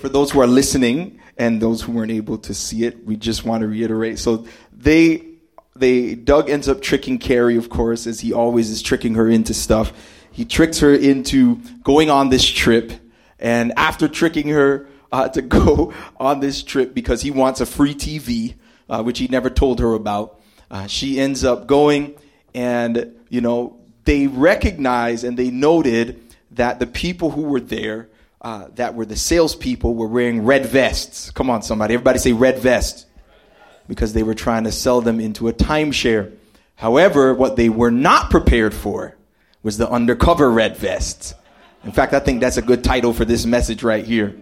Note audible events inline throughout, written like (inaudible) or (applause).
for those who are listening and those who weren't able to see it, we just want to reiterate. So they they Doug ends up tricking Carrie, of course, as he always is tricking her into stuff. He tricks her into going on this trip, and after tricking her uh, (laughs) to go on this trip because he wants a free TV, uh, which he never told her about, uh, she ends up going, and you know they recognize and they noted that the people who were there, uh, that were the salespeople, were wearing red vests. Come on, somebody, everybody say red vest because they were trying to sell them into a timeshare. However, what they were not prepared for was the undercover red vests. In fact, I think that's a good title for this message right here.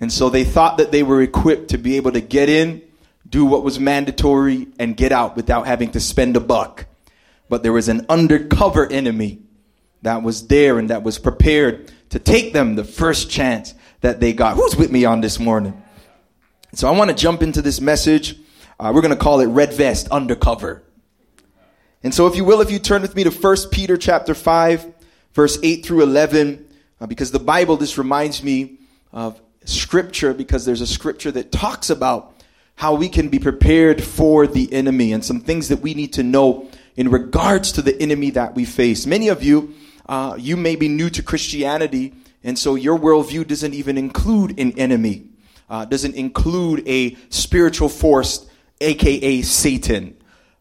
And so they thought that they were equipped to be able to get in, do what was mandatory, and get out without having to spend a buck. But there was an undercover enemy that was there and that was prepared to take them the first chance that they got. Who's with me on this morning? So I want to jump into this message uh, we're going to call it Red Vest Undercover. And so, if you will, if you turn with me to 1 Peter chapter 5, verse 8 through 11, uh, because the Bible, this reminds me of scripture, because there's a scripture that talks about how we can be prepared for the enemy and some things that we need to know in regards to the enemy that we face. Many of you, uh, you may be new to Christianity, and so your worldview doesn't even include an enemy, uh, doesn't include a spiritual force aka Satan.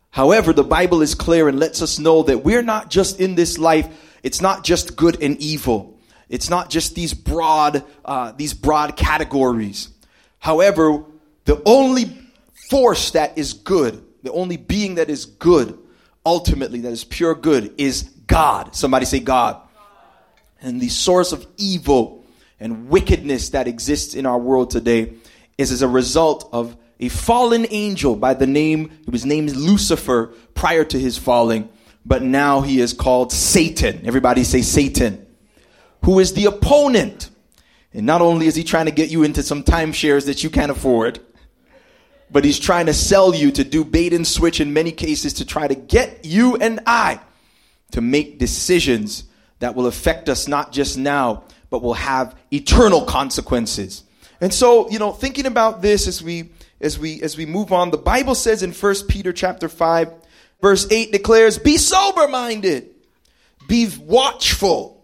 However, the Bible is clear and lets us know that we're not just in this life, it's not just good and evil. It's not just these broad, uh, these broad categories. However, the only force that is good, the only being that is good, ultimately, that is pure good, is God. Somebody say God. And the source of evil and wickedness that exists in our world today is as a result of a fallen angel by the name, his name is Lucifer prior to his falling, but now he is called Satan. Everybody say Satan, who is the opponent. And not only is he trying to get you into some timeshares that you can't afford, but he's trying to sell you to do bait and switch in many cases to try to get you and I to make decisions that will affect us not just now, but will have eternal consequences. And so, you know, thinking about this as we as we as we move on the bible says in 1 peter chapter 5 verse 8 declares be sober minded be watchful.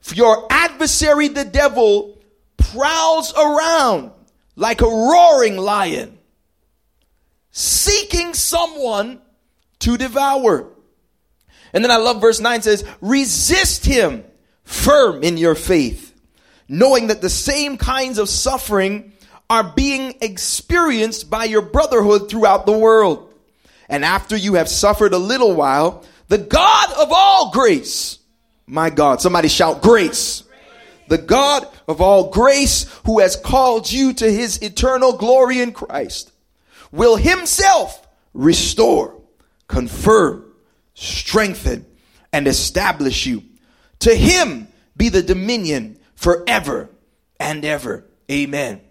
For your adversary the devil prowls around like a roaring lion seeking someone to devour and then i love verse 9 says resist him firm in your faith knowing that the same kinds of suffering are being experienced by your brotherhood throughout the world. And after you have suffered a little while, the God of all grace, my God, somebody shout grace. The God of all grace who has called you to his eternal glory in Christ will himself restore, confirm, strengthen, and establish you. To him be the dominion forever and ever. Amen.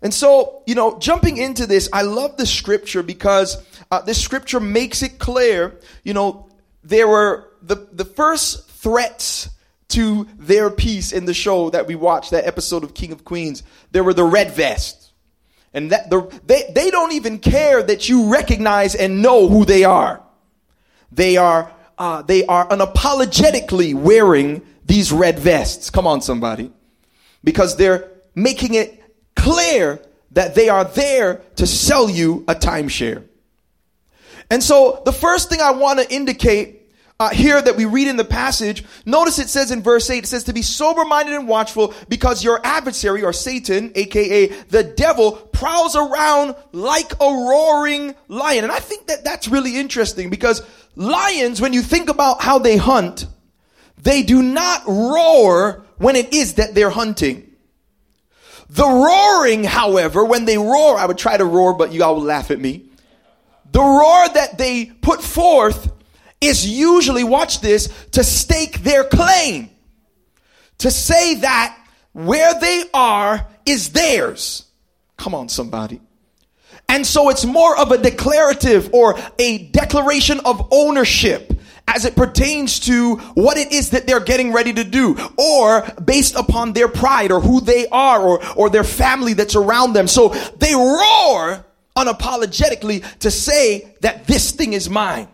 And so, you know, jumping into this, I love the scripture because uh, this scripture makes it clear, you know, there were the, the first threats to their peace in the show that we watched, that episode of King of Queens. There were the red vests. And that the, they, they don't even care that you recognize and know who they are. They are, uh, they are unapologetically wearing these red vests. Come on, somebody. Because they're making it clear that they are there to sell you a timeshare. And so the first thing I want to indicate uh, here that we read in the passage, notice it says in verse 8, it says to be sober minded and watchful because your adversary or Satan, aka the devil, prowls around like a roaring lion. And I think that that's really interesting because lions, when you think about how they hunt, they do not roar when it is that they're hunting. The roaring, however, when they roar, I would try to roar, but you all will laugh at me. The roar that they put forth is usually, watch this, to stake their claim. To say that where they are is theirs. Come on, somebody. And so it's more of a declarative or a declaration of ownership as it pertains to what it is that they're getting ready to do or based upon their pride or who they are or, or their family that's around them. So they roar unapologetically to say that this thing is mine.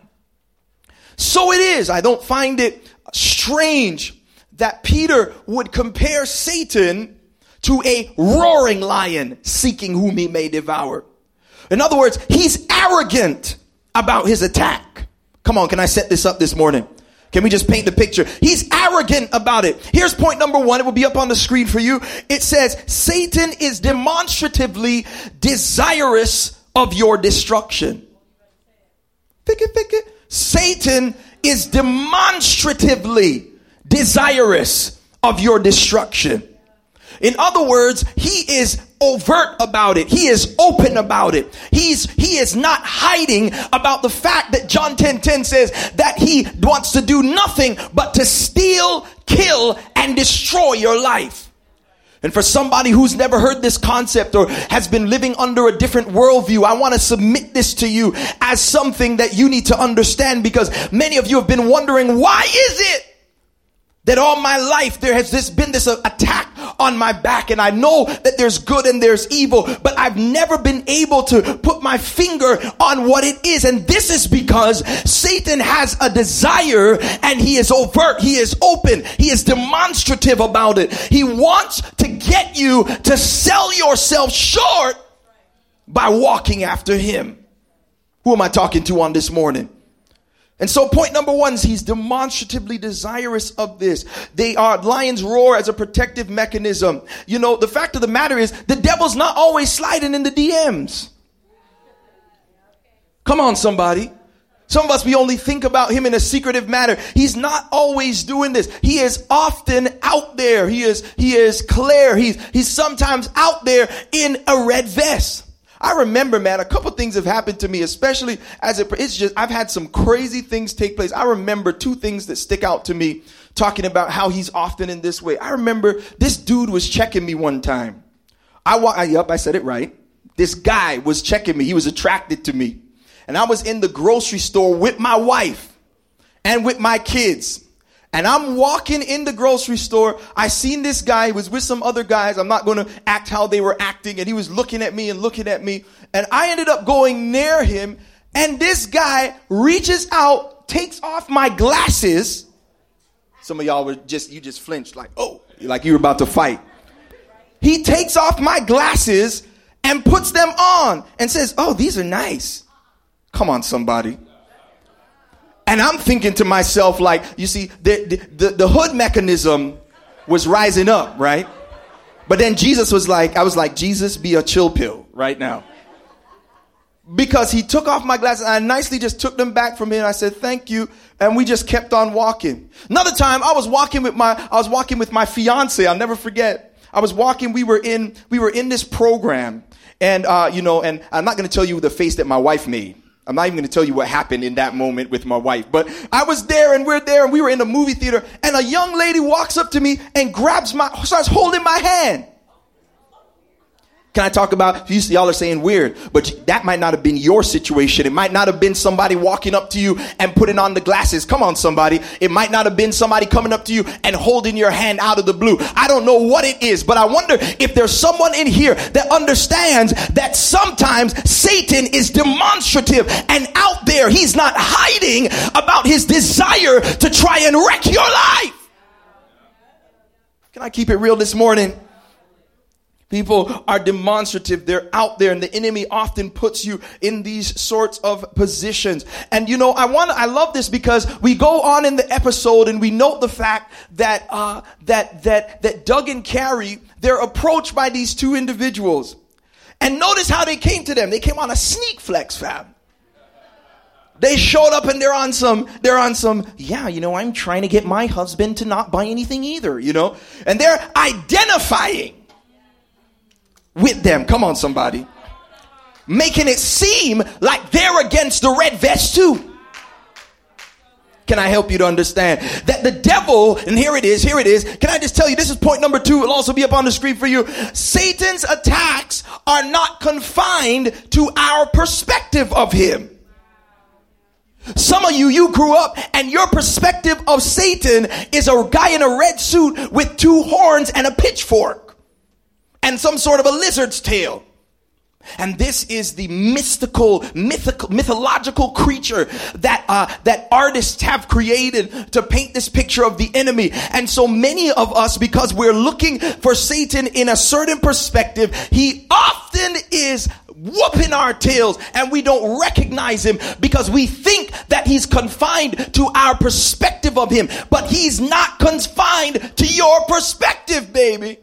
So it is. I don't find it strange that Peter would compare Satan to a roaring lion seeking whom he may devour. In other words, he's arrogant about his attack. Come on, can I set this up this morning? Can we just paint the picture? He's arrogant about it. Here's point number one. It will be up on the screen for you. It says, Satan is demonstratively desirous of your destruction. Pick it, pick it. Satan is demonstratively desirous of your destruction. In other words, he is overt about it. He is open about it. He's, he is not hiding about the fact that John 10 10 says that he wants to do nothing but to steal, kill, and destroy your life. And for somebody who's never heard this concept or has been living under a different worldview, I want to submit this to you as something that you need to understand because many of you have been wondering, why is it that all my life there has this been this attack on my back and I know that there's good and there's evil, but I've never been able to put my finger on what it is. And this is because Satan has a desire and he is overt. He is open. He is demonstrative about it. He wants to get you to sell yourself short by walking after him. Who am I talking to on this morning? And so point number one is he's demonstratively desirous of this. They are, lions roar as a protective mechanism. You know, the fact of the matter is the devil's not always sliding in the DMs. Come on, somebody. Some of us, we only think about him in a secretive manner. He's not always doing this. He is often out there. He is, he is clear. He's, he's sometimes out there in a red vest. I remember, man, a couple things have happened to me, especially as it, it's just, I've had some crazy things take place. I remember two things that stick out to me talking about how he's often in this way. I remember this dude was checking me one time. I walk, yup, I said it right. This guy was checking me. He was attracted to me. And I was in the grocery store with my wife and with my kids. And I'm walking in the grocery store. I seen this guy was with some other guys. I'm not going to act how they were acting. And he was looking at me and looking at me. And I ended up going near him. And this guy reaches out, takes off my glasses. Some of y'all were just, you just flinched like, oh, like you were about to fight. He takes off my glasses and puts them on and says, oh, these are nice. Come on, somebody. And I'm thinking to myself, like, you see, the, the, the, hood mechanism was rising up, right? But then Jesus was like, I was like, Jesus, be a chill pill right now. Because he took off my glasses and I nicely just took them back from him. I said, thank you. And we just kept on walking. Another time I was walking with my, I was walking with my fiance. I'll never forget. I was walking, we were in, we were in this program and, uh, you know, and I'm not going to tell you the face that my wife made I'm not even going to tell you what happened in that moment with my wife, but I was there and we're there and we were in a movie theater and a young lady walks up to me and grabs my, starts holding my hand. Can I talk about, you, see y'all are saying weird, but that might not have been your situation. It might not have been somebody walking up to you and putting on the glasses. Come on, somebody. It might not have been somebody coming up to you and holding your hand out of the blue. I don't know what it is, but I wonder if there's someone in here that understands that sometimes Satan is demonstrative and out there. He's not hiding about his desire to try and wreck your life. Can I keep it real this morning? People are demonstrative. They're out there and the enemy often puts you in these sorts of positions. And you know, I want I love this because we go on in the episode and we note the fact that, uh, that, that, that Doug and Carrie, they're approached by these two individuals. And notice how they came to them. They came on a sneak flex fam. They showed up and they're on some, they're on some, yeah, you know, I'm trying to get my husband to not buy anything either, you know? And they're identifying with them. Come on, somebody. Making it seem like they're against the red vest too. Can I help you to understand that the devil, and here it is, here it is. Can I just tell you, this is point number two. It'll also be up on the screen for you. Satan's attacks are not confined to our perspective of him. Some of you, you grew up and your perspective of Satan is a guy in a red suit with two horns and a pitchfork and some sort of a lizard's tail. And this is the mystical, mythical, mythological creature that uh, that artists have created to paint this picture of the enemy. And so many of us, because we're looking for Satan in a certain perspective, he often is whooping our tails and we don't recognize him because we think that he's confined to our perspective of him. But he's not confined to your perspective, baby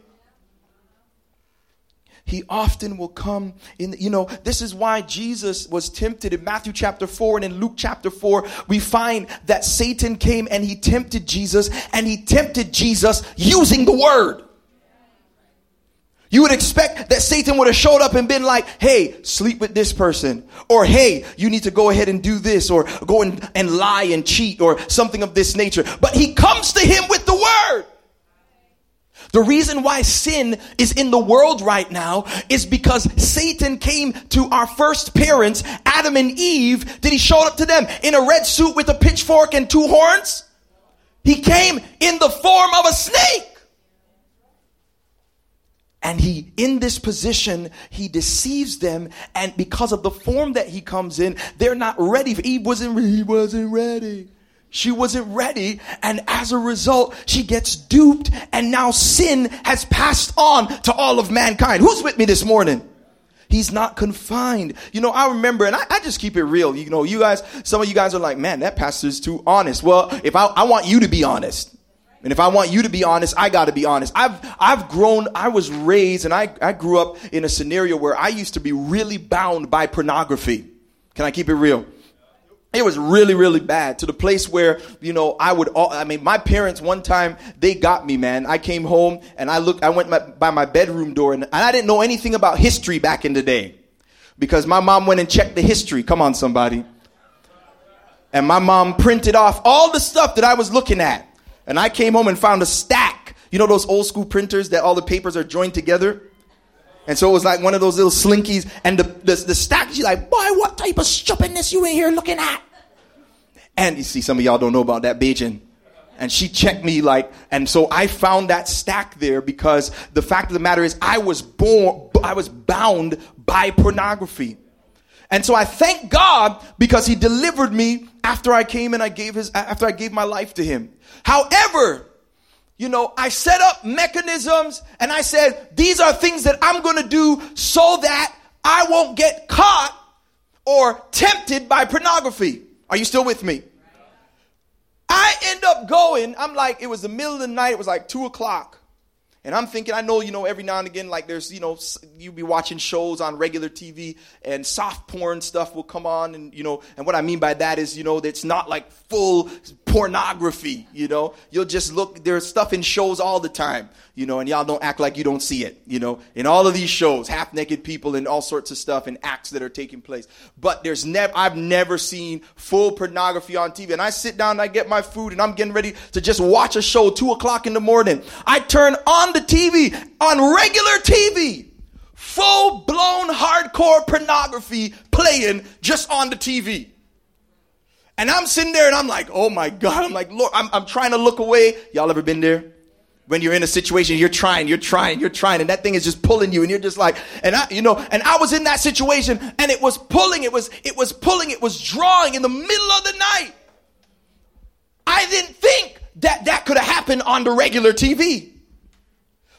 he often will come in you know this is why jesus was tempted in matthew chapter 4 and in luke chapter 4 we find that satan came and he tempted jesus and he tempted jesus using the word you would expect that Satan would have showed up and been like, hey, sleep with this person. Or hey, you need to go ahead and do this. Or go and, and lie and cheat or something of this nature. But he comes to him with the word. The reason why sin is in the world right now is because Satan came to our first parents, Adam and Eve. Did he show up to them in a red suit with a pitchfork and two horns? He came in the form of a snake. And he, in this position, he deceives them. And because of the form that he comes in, they're not ready. Eve wasn't, he wasn't ready. She wasn't ready. And as a result, she gets duped. And now sin has passed on to all of mankind. Who's with me this morning? He's not confined. You know, I remember, and I, I, just keep it real. You know, you guys, some of you guys are like, man, that pastor's too honest. Well, if I, I want you to be honest. And if I want you to be honest, I got to be honest. I've I've grown. I was raised, and I I grew up in a scenario where I used to be really bound by pornography. Can I keep it real? It was really, really bad to the place where, you know, I would, all, I mean, my parents one time, they got me, man. I came home and I looked, I went my, by my bedroom door and, and I didn't know anything about history back in the day because my mom went and checked the history. Come on, somebody. And my mom printed off all the stuff that I was looking at. And I came home and found a stack. You know those old school printers that all the papers are joined together? And so it was like one of those little slinkies. And the, the, the stack, she's like, boy, what type of stupidness you in here looking at? And you see, some of y'all don't know about that Beijing. And she checked me like, and so I found that stack there because the fact of the matter is I was born, I was bound by pornography. And so I thank God because he delivered me after I came and I gave his, after I gave my life to him. However, you know, I set up mechanisms and I said, these are things that I'm going to do so that I won't get caught or tempted by pornography. Are you still with me? I end up going, I'm like, it was the middle of the night, it was like two o'clock. And I'm thinking, I know, you know, every now and again, like there's, you know, you be watching shows on regular TV and soft porn stuff will come on. And, you know, and what I mean by that is, you know, it's not like full pornography, you know. You'll just look, there's stuff in shows all the time, you know, and y'all don't act like you don't see it, you know. In all of these shows, half naked people and all sorts of stuff and acts that are taking place. But there's never, I've never seen full pornography on TV. And I sit down and I get my food and I'm getting ready to just watch a show, two o'clock in the morning. I turn on the TV, on regular TV, full blown hardcore pornography playing just on the TV. And I'm sitting there and I'm like, oh my God. I'm like, Lord, I'm, I'm trying to look away. Y'all ever been there? When you're in a situation, you're trying, you're trying, you're trying, and that thing is just pulling you, and you're just like, and I, you know, and I was in that situation, and it was pulling, it was, it was pulling, it was drawing in the middle of the night. I didn't think that that could have happened on the regular TV.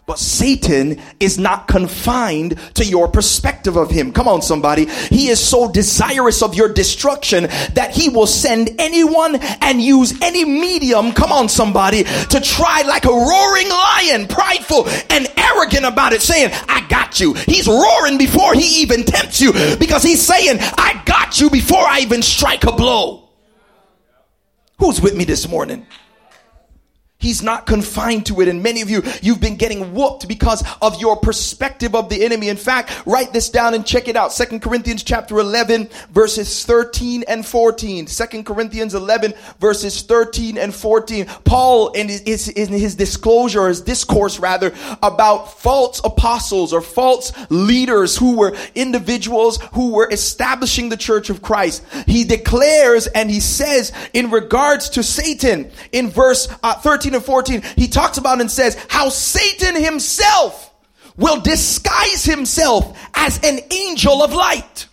But Satan is not confined to your perspective of him. Come on, somebody. He is so desirous of your destruction that he will send anyone and use any medium, come on, somebody, to try like a roaring lion, prideful and arrogant about it, saying, I got you. He's roaring before he even tempts you because he's saying, I got you before I even strike a blow. Who's with me this morning? He's not confined to it. And many of you, you've been getting whooped because of your perspective of the enemy. In fact, write this down and check it out. Second Corinthians chapter 11 verses 13 and 14. Second Corinthians 11 verses 13 and 14. Paul in his, in his disclosure, his discourse rather, about false apostles or false leaders who were individuals who were establishing the church of Christ. He declares and he says in regards to Satan in verse uh, 13 13 and 14, he talks about and says how Satan himself will disguise himself as an angel of light.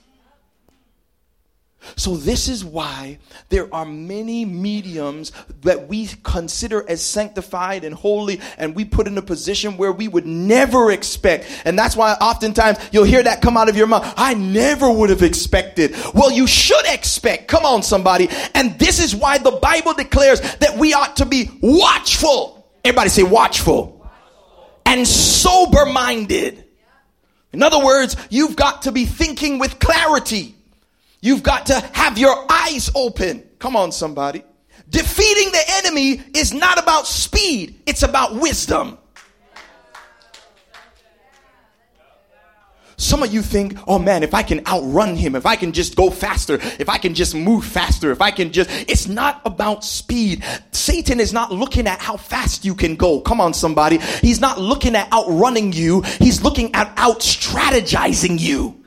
So, this is why there are many mediums that we consider as sanctified and holy, and we put in a position where we would never expect. And that's why oftentimes you'll hear that come out of your mouth. I never would have expected. Well, you should expect. Come on, somebody. And this is why the Bible declares that we ought to be watchful. Everybody say watchful. And sober minded. In other words, you've got to be thinking with clarity. You've got to have your eyes open. Come on, somebody. Defeating the enemy is not about speed, it's about wisdom. Some of you think, oh man, if I can outrun him, if I can just go faster, if I can just move faster, if I can just, it's not about speed. Satan is not looking at how fast you can go. Come on, somebody. He's not looking at outrunning you. He's looking at out strategizing you.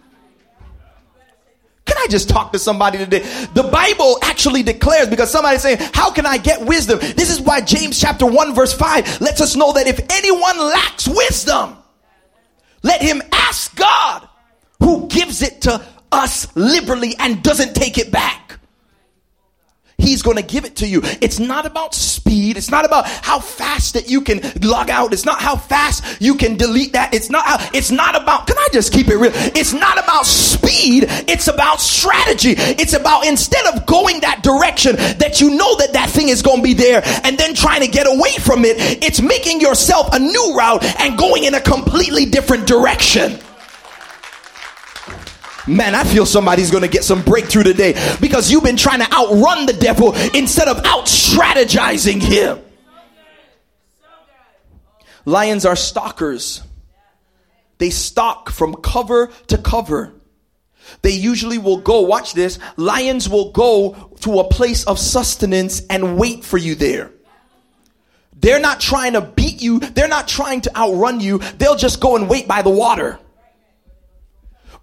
I just talk to somebody today? The Bible actually declares because somebody saying, how can I get wisdom? This is why James chapter 1 verse 5 lets us know that if anyone lacks wisdom, let him ask God who gives it to us liberally and doesn't take it back. He's going to give it to you. It's not about speed. It's not about how fast that you can log out. It's not how fast you can delete that. It's not how, it's not about, can I just keep it real? It's not about speed. It's about strategy. It's about instead of going that direction that you know that that thing is going to be there and then trying to get away from it, it's making yourself a new route and going in a completely different direction. Man, I feel somebody's to get some breakthrough today because you've been trying to outrun the devil instead of out strategizing him. Lions are stalkers. They stalk from cover to cover. They usually will go, watch this, lions will go to a place of sustenance and wait for you there. They're not trying to beat you, they're not trying to outrun you, they'll just go and wait by the water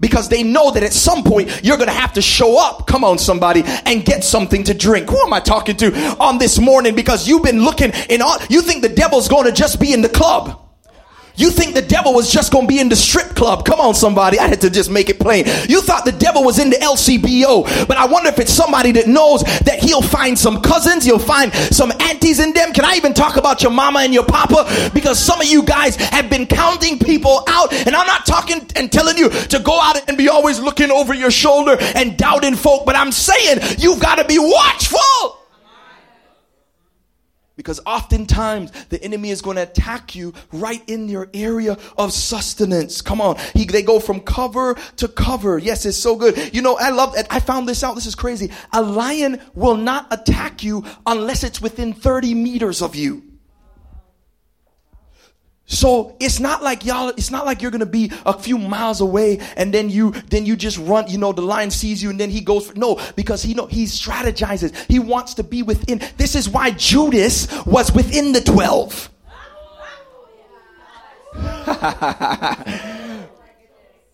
because they know that at some point you're going to have to show up. Come on, somebody, and get something to drink. Who am I talking to on this morning? Because you've been looking in all, you think the devil's going to just be in the club. You think the devil was just going to be in the strip club. Come on, somebody. I had to just make it plain. You thought the devil was in the LCBO, but I wonder if it's somebody that knows that he'll find some cousins, he'll find some aunties in them. Can I even talk about your mama and your papa? Because some of you guys have been counting people out, and I'm not talking and telling you to go out and be always looking over your shoulder and doubting folk, but I'm saying you've got to be watchful. Because oftentimes the enemy is going to attack you right in your area of sustenance. Come on. He, they go from cover to cover. Yes, it's so good. You know, I love that. I found this out. This is crazy. A lion will not attack you unless it's within 30 meters of you. So it's not like y'all, it's not like you're gonna be a few miles away and then you then you just run, you know, the lion sees you and then he goes for, no, because he know he strategizes. He wants to be within. This is why Judas was within the 12. (laughs) (laughs)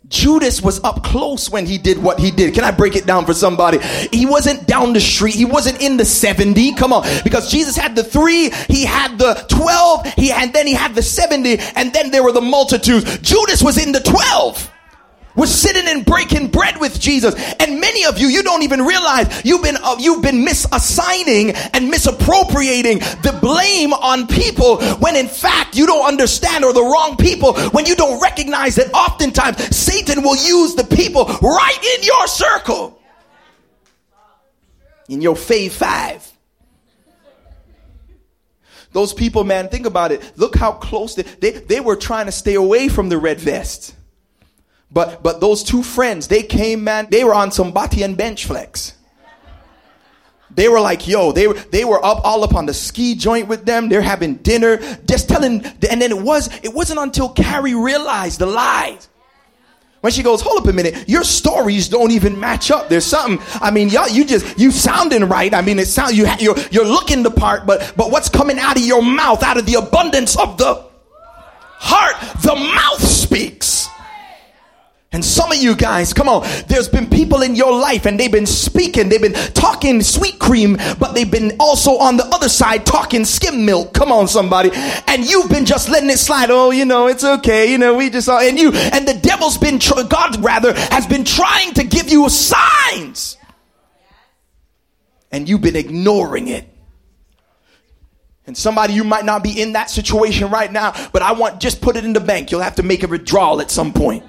Judas was up close when he did what he did. Can I break it down for somebody? He wasn't down the street. He wasn't in the 70. Come on. Because Jesus had the three, he had the 12, he had, then he had the 70, and then there were the multitudes. Judas was in the 12 was sitting and breaking bread with Jesus. And many of you, you don't even realize you've been, uh, you've been misassigning and misappropriating the blame on people when in fact you don't understand or the wrong people when you don't recognize that oftentimes Satan will use the people right in your circle. In your fave five. Those people, man, think about it. Look how close they, they, they were trying to stay away from the red vest. But but those two friends, they came, man, they were on some Bati and bench flex. They were like, yo, they were, they were up all up on the ski joint with them. They're having dinner, just telling, and then it was, it wasn't until Carrie realized the lies. When she goes, hold up a minute, your stories don't even match up. There's something. I mean, y'all, you just you sounding right. I mean, it sounds you you're you're looking the part, but but what's coming out of your mouth, out of the abundance of the heart, the mouth speaks. And some of you guys, come on, there's been people in your life and they've been speaking, they've been talking sweet cream, but they've been also on the other side talking skim milk. Come on, somebody. And you've been just letting it slide. Oh, you know, it's okay. You know, we just, all, and you, and the devil's been, tr- God rather, has been trying to give you signs. And you've been ignoring it. And somebody, you might not be in that situation right now, but I want, just put it in the bank. You'll have to make a withdrawal at some point.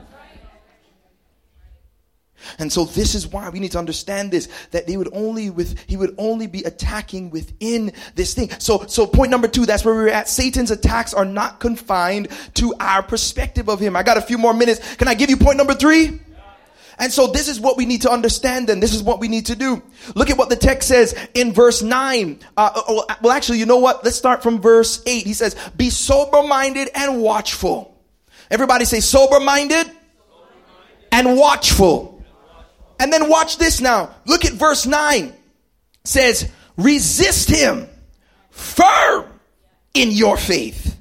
And so this is why we need to understand this that they would only with he would only be attacking within this thing. So so point number 2 that's where we we're at. Satan's attacks are not confined to our perspective of him. I got a few more minutes. Can I give you point number 3? And so this is what we need to understand and this is what we need to do. Look at what the text says in verse 9. Uh, oh, well, actually, you know what? Let's start from verse 8. He says, be sober minded and watchful. Everybody say sober minded and watchful. And then watch this now. Look at verse 9. It says, resist him firm in your faith.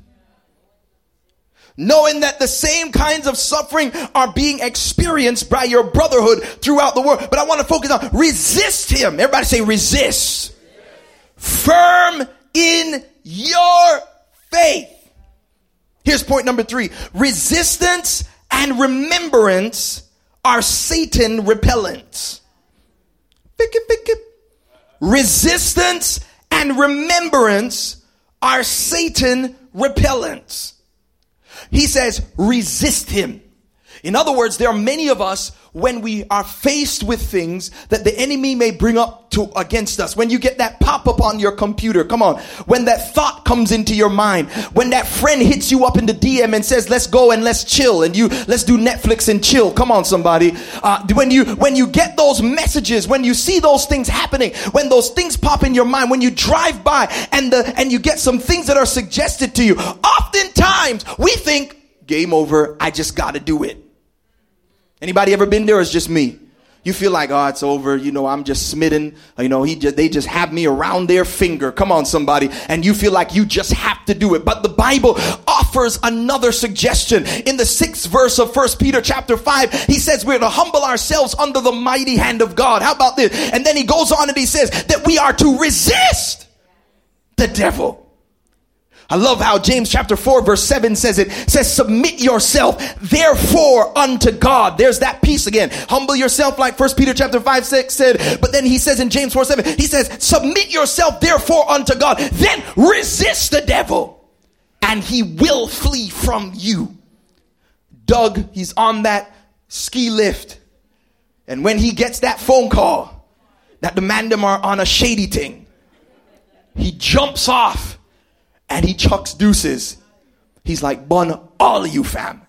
Knowing that the same kinds of suffering are being experienced by your brotherhood throughout the world. But I want to focus on resist him. Everybody say resist. Firm in your faith. Here's point number three. Resistance and remembrance are Satan repellents. Resistance and remembrance are Satan repellents. He says, resist him. In other words, there are many of us when we are faced with things that the enemy may bring up to against us. When you get that pop up on your computer, come on. When that thought comes into your mind, when that friend hits you up in the DM and says, "Let's go and let's chill," and you let's do Netflix and chill. Come on, somebody. Uh, when you when you get those messages, when you see those things happening, when those things pop in your mind, when you drive by and the and you get some things that are suggested to you, oftentimes we think, "Game over. I just got to do it." Anybody ever been there or it's just me? You feel like, oh, it's over. You know, I'm just smitten. You know, he just, they just have me around their finger. Come on, somebody. And you feel like you just have to do it. But the Bible offers another suggestion. In the sixth verse of First Peter chapter five, he says we're to humble ourselves under the mighty hand of God. How about this? And then he goes on and he says that we are to resist the devil. I love how James chapter 4 verse 7 says it. says submit yourself therefore unto God. There's that piece again. Humble yourself like first Peter chapter 5 6 said. But then he says in James 4 7, he says submit yourself therefore unto God. Then resist the devil and he will flee from you. Doug, he's on that ski lift. And when he gets that phone call that the man them are on a shady thing, he jumps off and he chucks deuces. He's like, bun all of you fam.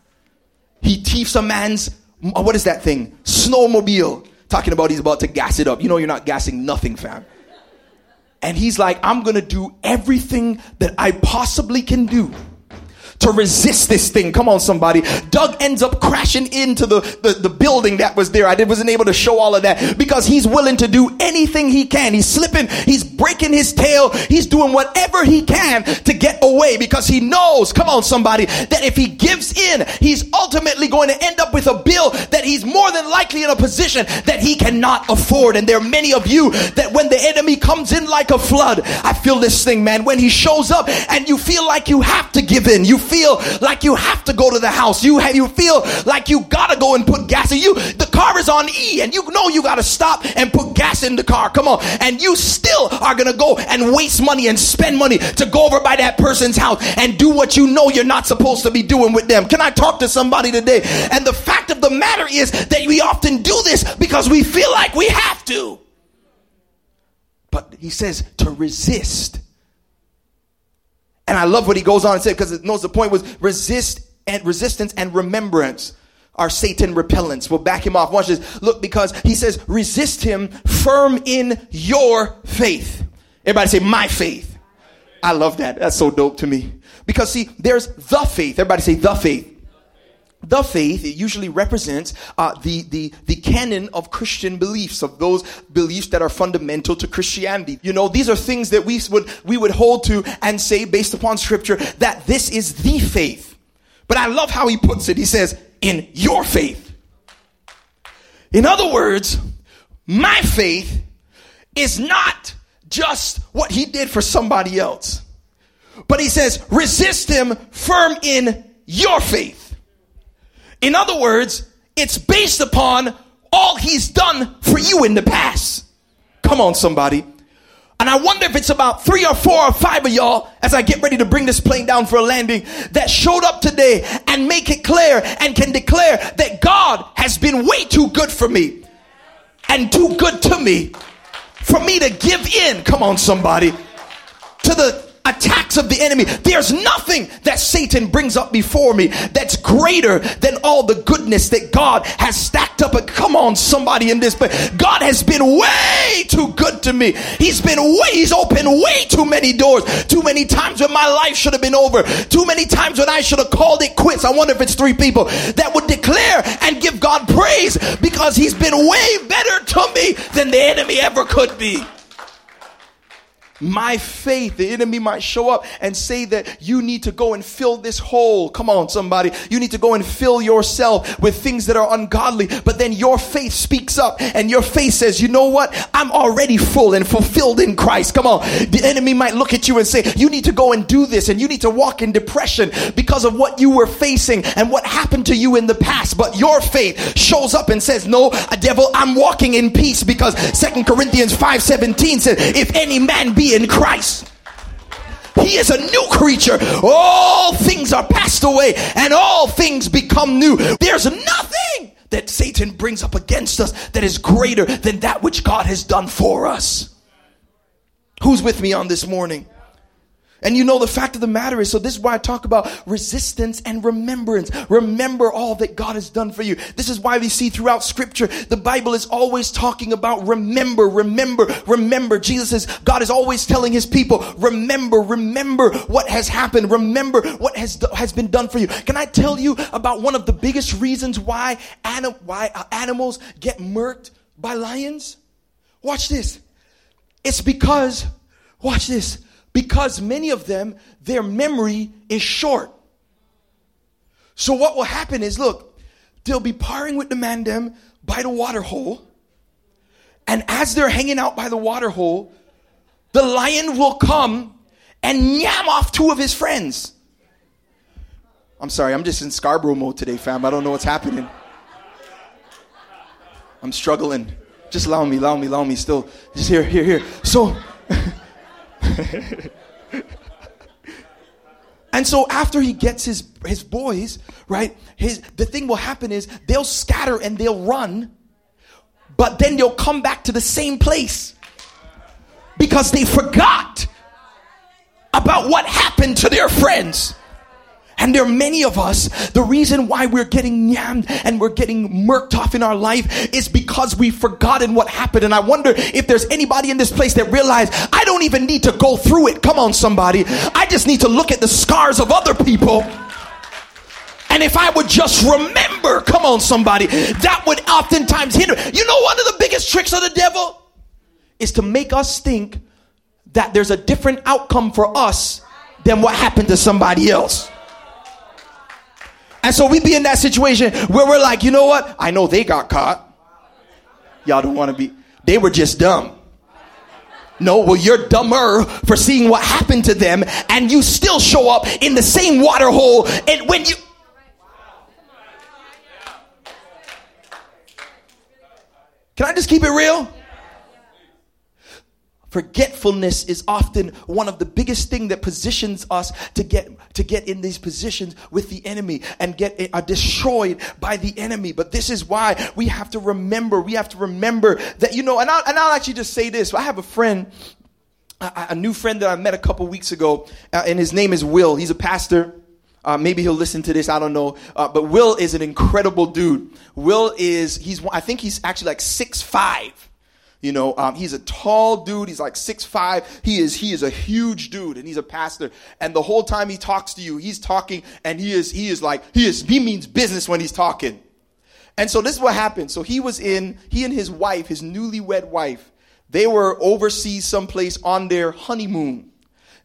He thieves a man's, uh, what is that thing? Snowmobile. Talking about he's about to gas it up. You know you're not gassing nothing fam. And he's like, I'm gonna do everything that I possibly can do to resist this thing. Come on, somebody. Doug ends up crashing into the, the, the building that was there. I did, wasn't able to show all of that because he's willing to do anything he can. He's slipping, he's breaking his tail, he's doing whatever he can to get away because he knows, come on, somebody, that if he gives in, he's ultimately going to end up with a bill that he's more than likely in a position that he cannot afford. And there are many of you that when the enemy comes in like a flood, I feel this thing, man, when he shows up and you feel like you have to give in, you feel like you have to go to the house. You have, you feel like you gotta go and put gas in you. The car is on E and you know you gotta stop and put gas in the car. Come on. And you still are gonna go and waste money and spend money to go over by that person's house and do what you know you're not supposed to be doing with them. Can I talk to somebody today? And the fact of the matter is that we often do this because we feel like we have to. But he says to resist and I love what he goes on and said because it knows the point was resist and resistance and remembrance are Satan repellents. We'll back him off. Watch this. Look, because he says, resist him firm in your faith. Everybody say, my faith. I love that. That's so dope to me. Because see, there's the faith. Everybody say the faith. The faith it usually represents uh, the the the canon of Christian beliefs of those beliefs that are fundamental to Christianity. You know, these are things that we would we would hold to and say based upon Scripture that this is the faith. But I love how he puts it. He says, "In your faith." In other words, my faith is not just what he did for somebody else. But he says, resist him firm in your faith. In other words, it's based upon all he's done for you in the past. Come on, somebody. And I wonder if it's about three or four or five of y'all, as I get ready to bring this plane down for a landing, that showed up today and make it clear and can declare that God has been way too good for me and too good to me for me to give in. Come on, somebody. To the attacks of the enemy. There's nothing that Satan brings up before me that's greater than all the goodness that God has stacked up. Come on, somebody in this place. God has been way too good to me. He's been way, he's opened way too many doors. Too many times when my life should have been over. Too many times when I should have called it quits. I wonder if it's three people that would declare and give God praise because he's been way better to me than the enemy ever could be my faith, the enemy might show up and say that you need to go and fill this hole. Come on, somebody. You need to go and fill yourself with things that are ungodly. But then your faith speaks up and your faith says, you know what? I'm already full and fulfilled in Christ. Come on. The enemy might look at you and say, you need to go and do this and you need to walk in depression because of what you were facing and what happened to you in the past. But your faith shows up and says, no, devil, I'm walking in peace because Second Corinthians 5 17 says, if any man be in Christ. He is a new creature. All things are passed away and all things become new. There's nothing that Satan brings up against us that is greater than that which God has done for us. Who's with me on this morning? And you know, the fact of the matter is, so this is why I talk about resistance and remembrance. Remember all that God has done for you. This is why we see throughout scripture, the Bible is always talking about remember, remember, remember. Jesus is, God is always telling his people, remember, remember what has happened. Remember what has, has been done for you. Can I tell you about one of the biggest reasons why, anim, why uh, animals get murked by lions? Watch this. It's because, watch this because many of them, their memory is short. So what will happen is, look, they'll be parring with the mandem by the water hole. And as they're hanging out by the water hole, the lion will come and yam off two of his friends. I'm sorry, I'm just in Scarborough mode today, fam. I don't know what's happening. I'm struggling. Just allow me, allow me, allow me still. Just here, here, here. So (laughs) (laughs) and so after he gets his his boys, right? His the thing will happen is they'll scatter and they'll run, but then they'll come back to the same place because they forgot about what happened to their friends. And there are many of us, the reason why we're getting yammed and we're getting murked off in our life is because we've forgotten what happened. And I wonder if there's anybody in this place that realize I don't even need to go through it. Come on, somebody. I just need to look at the scars of other people. And if I would just remember, come on, somebody, that would oftentimes hinder. You know, one of the biggest tricks of the devil is to make us think that there's a different outcome for us than what happened to somebody else. And so we be in that situation where we're like, you know what? I know they got caught. Y'all don't want to be, they were just dumb. No, well, you're dumber for seeing what happened to them, and you still show up in the same water hole. And when you, can I just keep it real? Forgetfulness is often one of the biggest thing that positions us to get to get in these positions with the enemy and get uh, destroyed by the enemy. But this is why we have to remember. We have to remember that you know. And I'll, and I'll actually just say this. I have a friend, a, a new friend that I met a couple weeks ago, uh, and his name is Will. He's a pastor. Uh, maybe he'll listen to this. I don't know. Uh, but Will is an incredible dude. Will is he's I think he's actually like six five. You know, um, he's a tall dude. He's like six five. He is he is a huge dude, and he's a pastor. And the whole time he talks to you, he's talking, and he is he is like he is he means business when he's talking. And so this is what happened. So he was in he and his wife, his newlywed wife, they were overseas someplace on their honeymoon.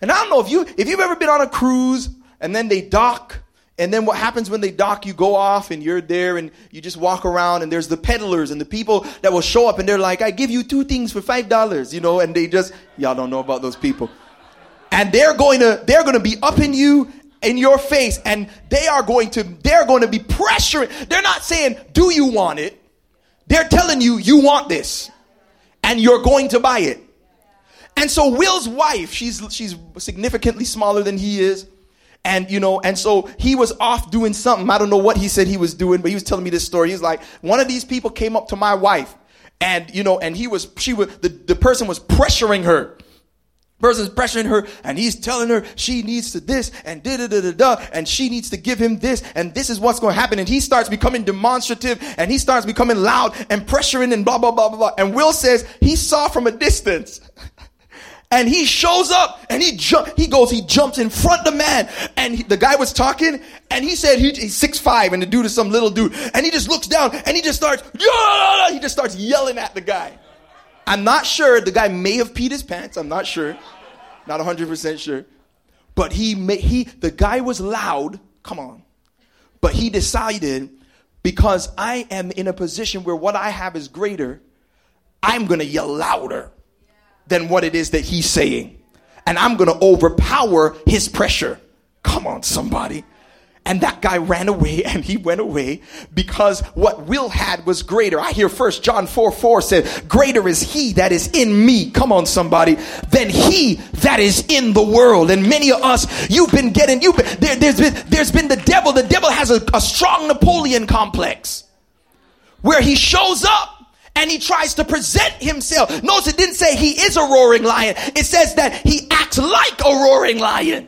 And I don't know if you if you've ever been on a cruise and then they dock and then what happens when they dock, you go off and you're there and you just walk around and there's the peddlers and the people that will show up and they're like, I give you two things for five dollars, you know, and they just, y'all don't know about those people. And they're going to, they're going to be up in you in your face and they are going to, they're going to be pressuring. They're not saying, do you want it? They're telling you, you want this and you're going to buy it. And so Will's wife, she's, she's significantly smaller than he is and, you know, and so he was off doing something. I don't know what he said he was doing, but he was telling me this story. He's like, one of these people came up to my wife and, you know, and he was, she was, the, the person was pressuring her person's pressuring her and he's telling her she needs to this and da da da da da and she needs to give him this and this is what's going to happen and he starts becoming demonstrative and he starts becoming loud and pressuring and blah blah blah blah blah and will says he saw from a distance (laughs) and he shows up and he jump, he goes, he jumps in front of the man. And he, the guy was talking and he said he, he's six five and the dude is some little dude. And he just looks down and he just starts, yeah! he just starts yelling at the guy. I'm not sure. The guy may have peed his pants. I'm not sure. Not 100% sure. But he, may, he, the guy was loud. Come on. But he decided because I am in a position where what I have is greater, I'm to yell louder than what it is that he's saying. And I'm going to overpower his pressure. Come on, somebody. And that guy ran away (laughs) and he went away because what Will had was greater. I hear first John 4 4 said, Greater is he that is in me. Come on, somebody. Than he that is in the world. And many of us, you've been getting, you've been, there, has been, there's been the devil. The devil has a, a strong Napoleon complex where he shows up and he tries to present himself. Notice it didn't say he is a roaring lion. It says that he acts like a roaring lion.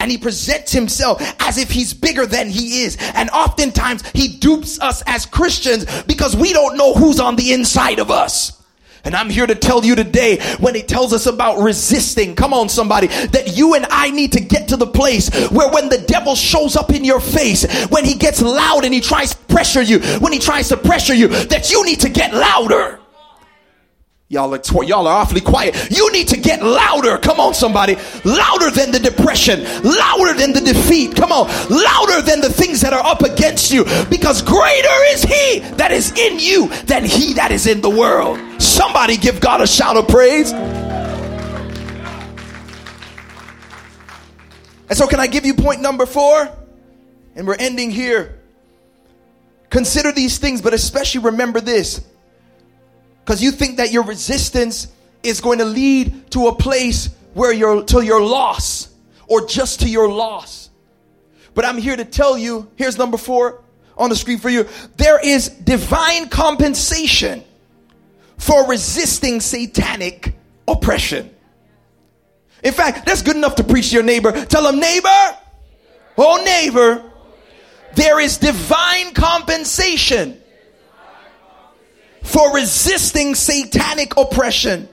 And he presents himself as if he's bigger than he is. And oftentimes he dupes us as Christians because we don't know who's on the inside of us. And I'm here to tell you today when it tells us about resisting, come on somebody, that you and I need to get to the place where when the devil shows up in your face, when he gets loud and he tries to pressure you, when he tries to pressure you, that you need to get louder. Y'all are, tw- y'all are awfully quiet. You need to get louder. Come on, somebody. Louder than the depression. Louder than the defeat. Come on. Louder than the things that are up against you. Because greater is He that is in you than He that is in the world. Somebody give God a shout of praise. And so, can I give you point number four? And we're ending here. Consider these things, but especially remember this because you think that your resistance is going to lead to a place where you're to your loss or just to your loss. But I'm here to tell you, here's number four on the screen for you. There is divine compensation for resisting satanic oppression. In fact, that's good enough to preach to your neighbor. Tell them, neighbor, oh neighbor, there is divine compensation for resisting satanic oppression.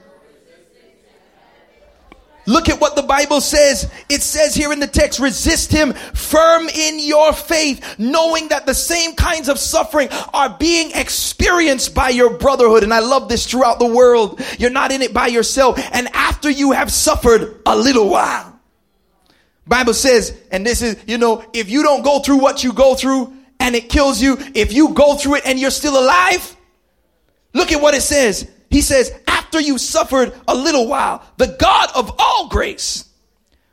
Look at what the Bible says. It says here in the text, resist him firm in your faith, knowing that the same kinds of suffering are being experienced by your brotherhood. And I love this throughout the world. You're not in it by yourself. And after you have suffered a little while, Bible says, and this is, you know, if you don't go through what you go through and it kills you, if you go through it and you're still alive, Look at what it says. He says, after you suffered a little while, the God of all grace,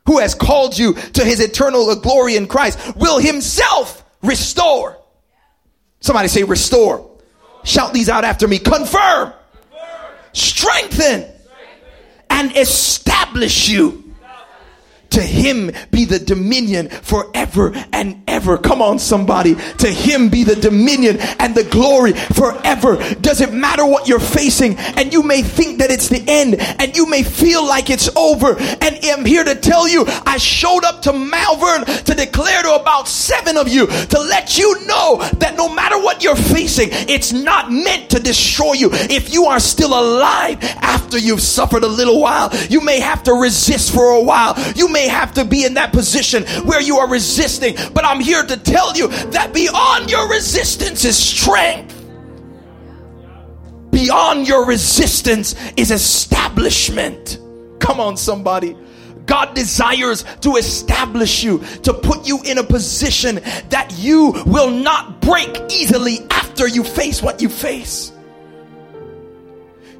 who has called you to his eternal glory in Christ, will himself restore. Somebody say restore. Shout these out after me. Confirm, strengthen, and establish you. To him be the dominion forever and ever. Come on, somebody. To him be the dominion and the glory forever. Does it matter what you're facing? And you may think that it's the end and you may feel like it's over. And I'm here to tell you, I showed up to Malvern to declare to about seven of you to let you know that no matter what you're facing, it's not meant to destroy you. If you are still alive after you've suffered a little while, you may have to resist for a while. You may have to be in that position where you are resisting. But I'm here to tell you that beyond your resistance is strength. Beyond your resistance is establishment. Come on, somebody. God desires to establish you, to put you in a position that you will not break easily after you face what you face.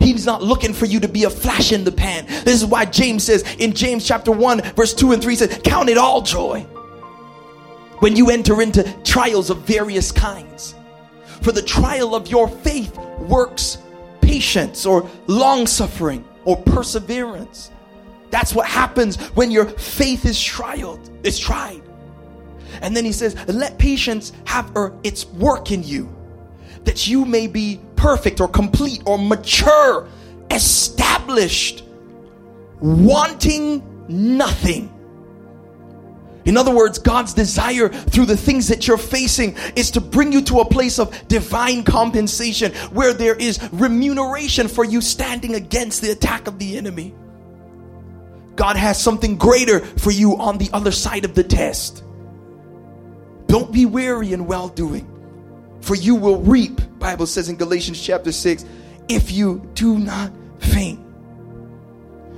He's not looking for you to be a flash in the pan. This is why James says in James chapter 1, verse 2 and 3 says, Count it all joy when you enter into trials of various kinds. For the trial of your faith works patience or long suffering or perseverance. That's what happens when your faith is trialed, is tried. And then he says, let patience have er, its work in you, that you may be perfect or complete or mature, established, wanting nothing. In other words, God's desire through the things that you're facing is to bring you to a place of divine compensation where there is remuneration for you standing against the attack of the enemy. God has something greater for you on the other side of the test. Don't be weary in well doing, for you will reap Bible says in Galatians chapter 6, if you do not faint.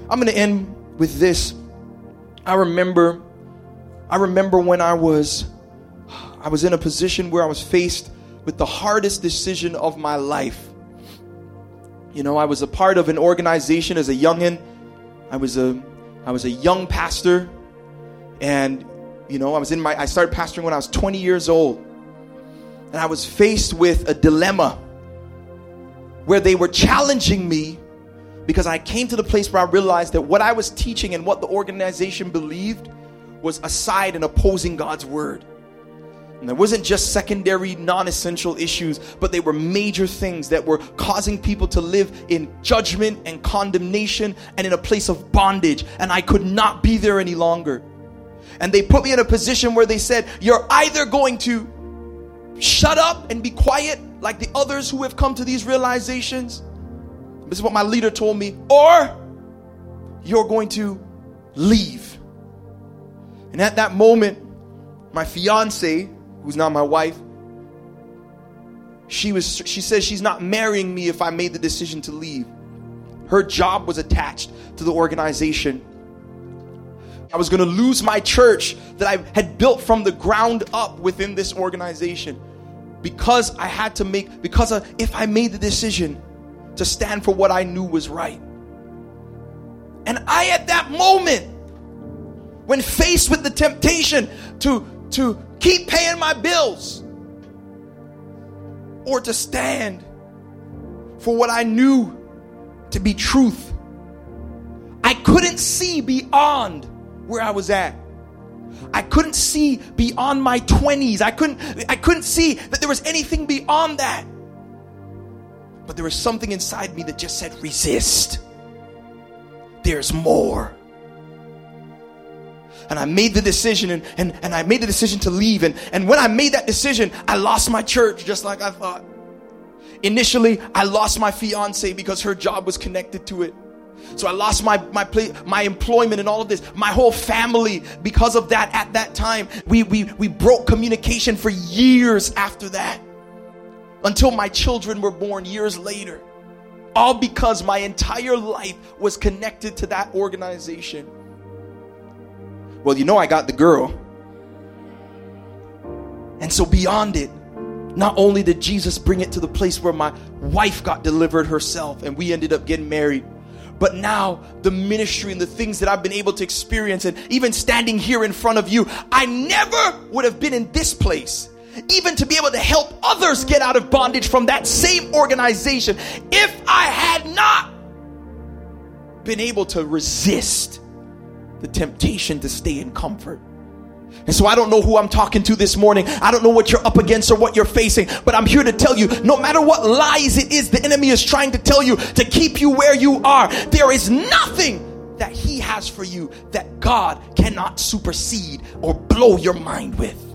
I'm going to end with this. I remember I remember when I was I was in a position where I was faced with the hardest decision of my life. You know, I was a part of an organization as a youngin. I was a I was a young pastor and you know, I was in my I started pastoring when I was 20 years old and I was faced with a dilemma where they were challenging me because I came to the place where I realized that what I was teaching and what the organization believed was aside and opposing God's word. And it wasn't just secondary, non essential issues, but they were major things that were causing people to live in judgment and condemnation and in a place of bondage. And I could not be there any longer. And they put me in a position where they said, You're either going to shut up and be quiet like the others who have come to these realizations. This is what my leader told me. Or you're going to leave. And at that moment, my fiance, who's not my wife, she was she says she's not marrying me if I made the decision to leave. Her job was attached to the organization. I was going to lose my church that I had built from the ground up within this organization because I had to make, because if I made the decision to stand for what I knew was right. And I, at that moment, when faced with the temptation to, to keep paying my bills or to stand for what I knew to be truth, I couldn't see beyond where I was at. I couldn't see beyond my 20s. I couldn't I couldn't see that there was anything beyond that. But there was something inside me that just said resist. There's more. And I made the decision and, and, and I made the decision to leave. And, and when I made that decision, I lost my church just like I thought. Initially, I lost my fiance because her job was connected to it. So I lost my my my employment and all of this. My whole family because of that at that time. We we we broke communication for years after that. Until my children were born years later. All because my entire life was connected to that organization. Well, you know I got the girl. And so beyond it, not only did Jesus bring it to the place where my wife got delivered herself and we ended up getting married, but now, the ministry and the things that I've been able to experience, and even standing here in front of you, I never would have been in this place even to be able to help others get out of bondage from that same organization if I had not been able to resist the temptation to stay in comfort. And so I don't know who I'm talking to this morning. I don't know what you're up against or what you're facing, but I'm here to tell you no matter what lies it is the enemy is trying to tell you to keep you where you are, there is nothing that he has for you that God cannot supersede or blow your mind with.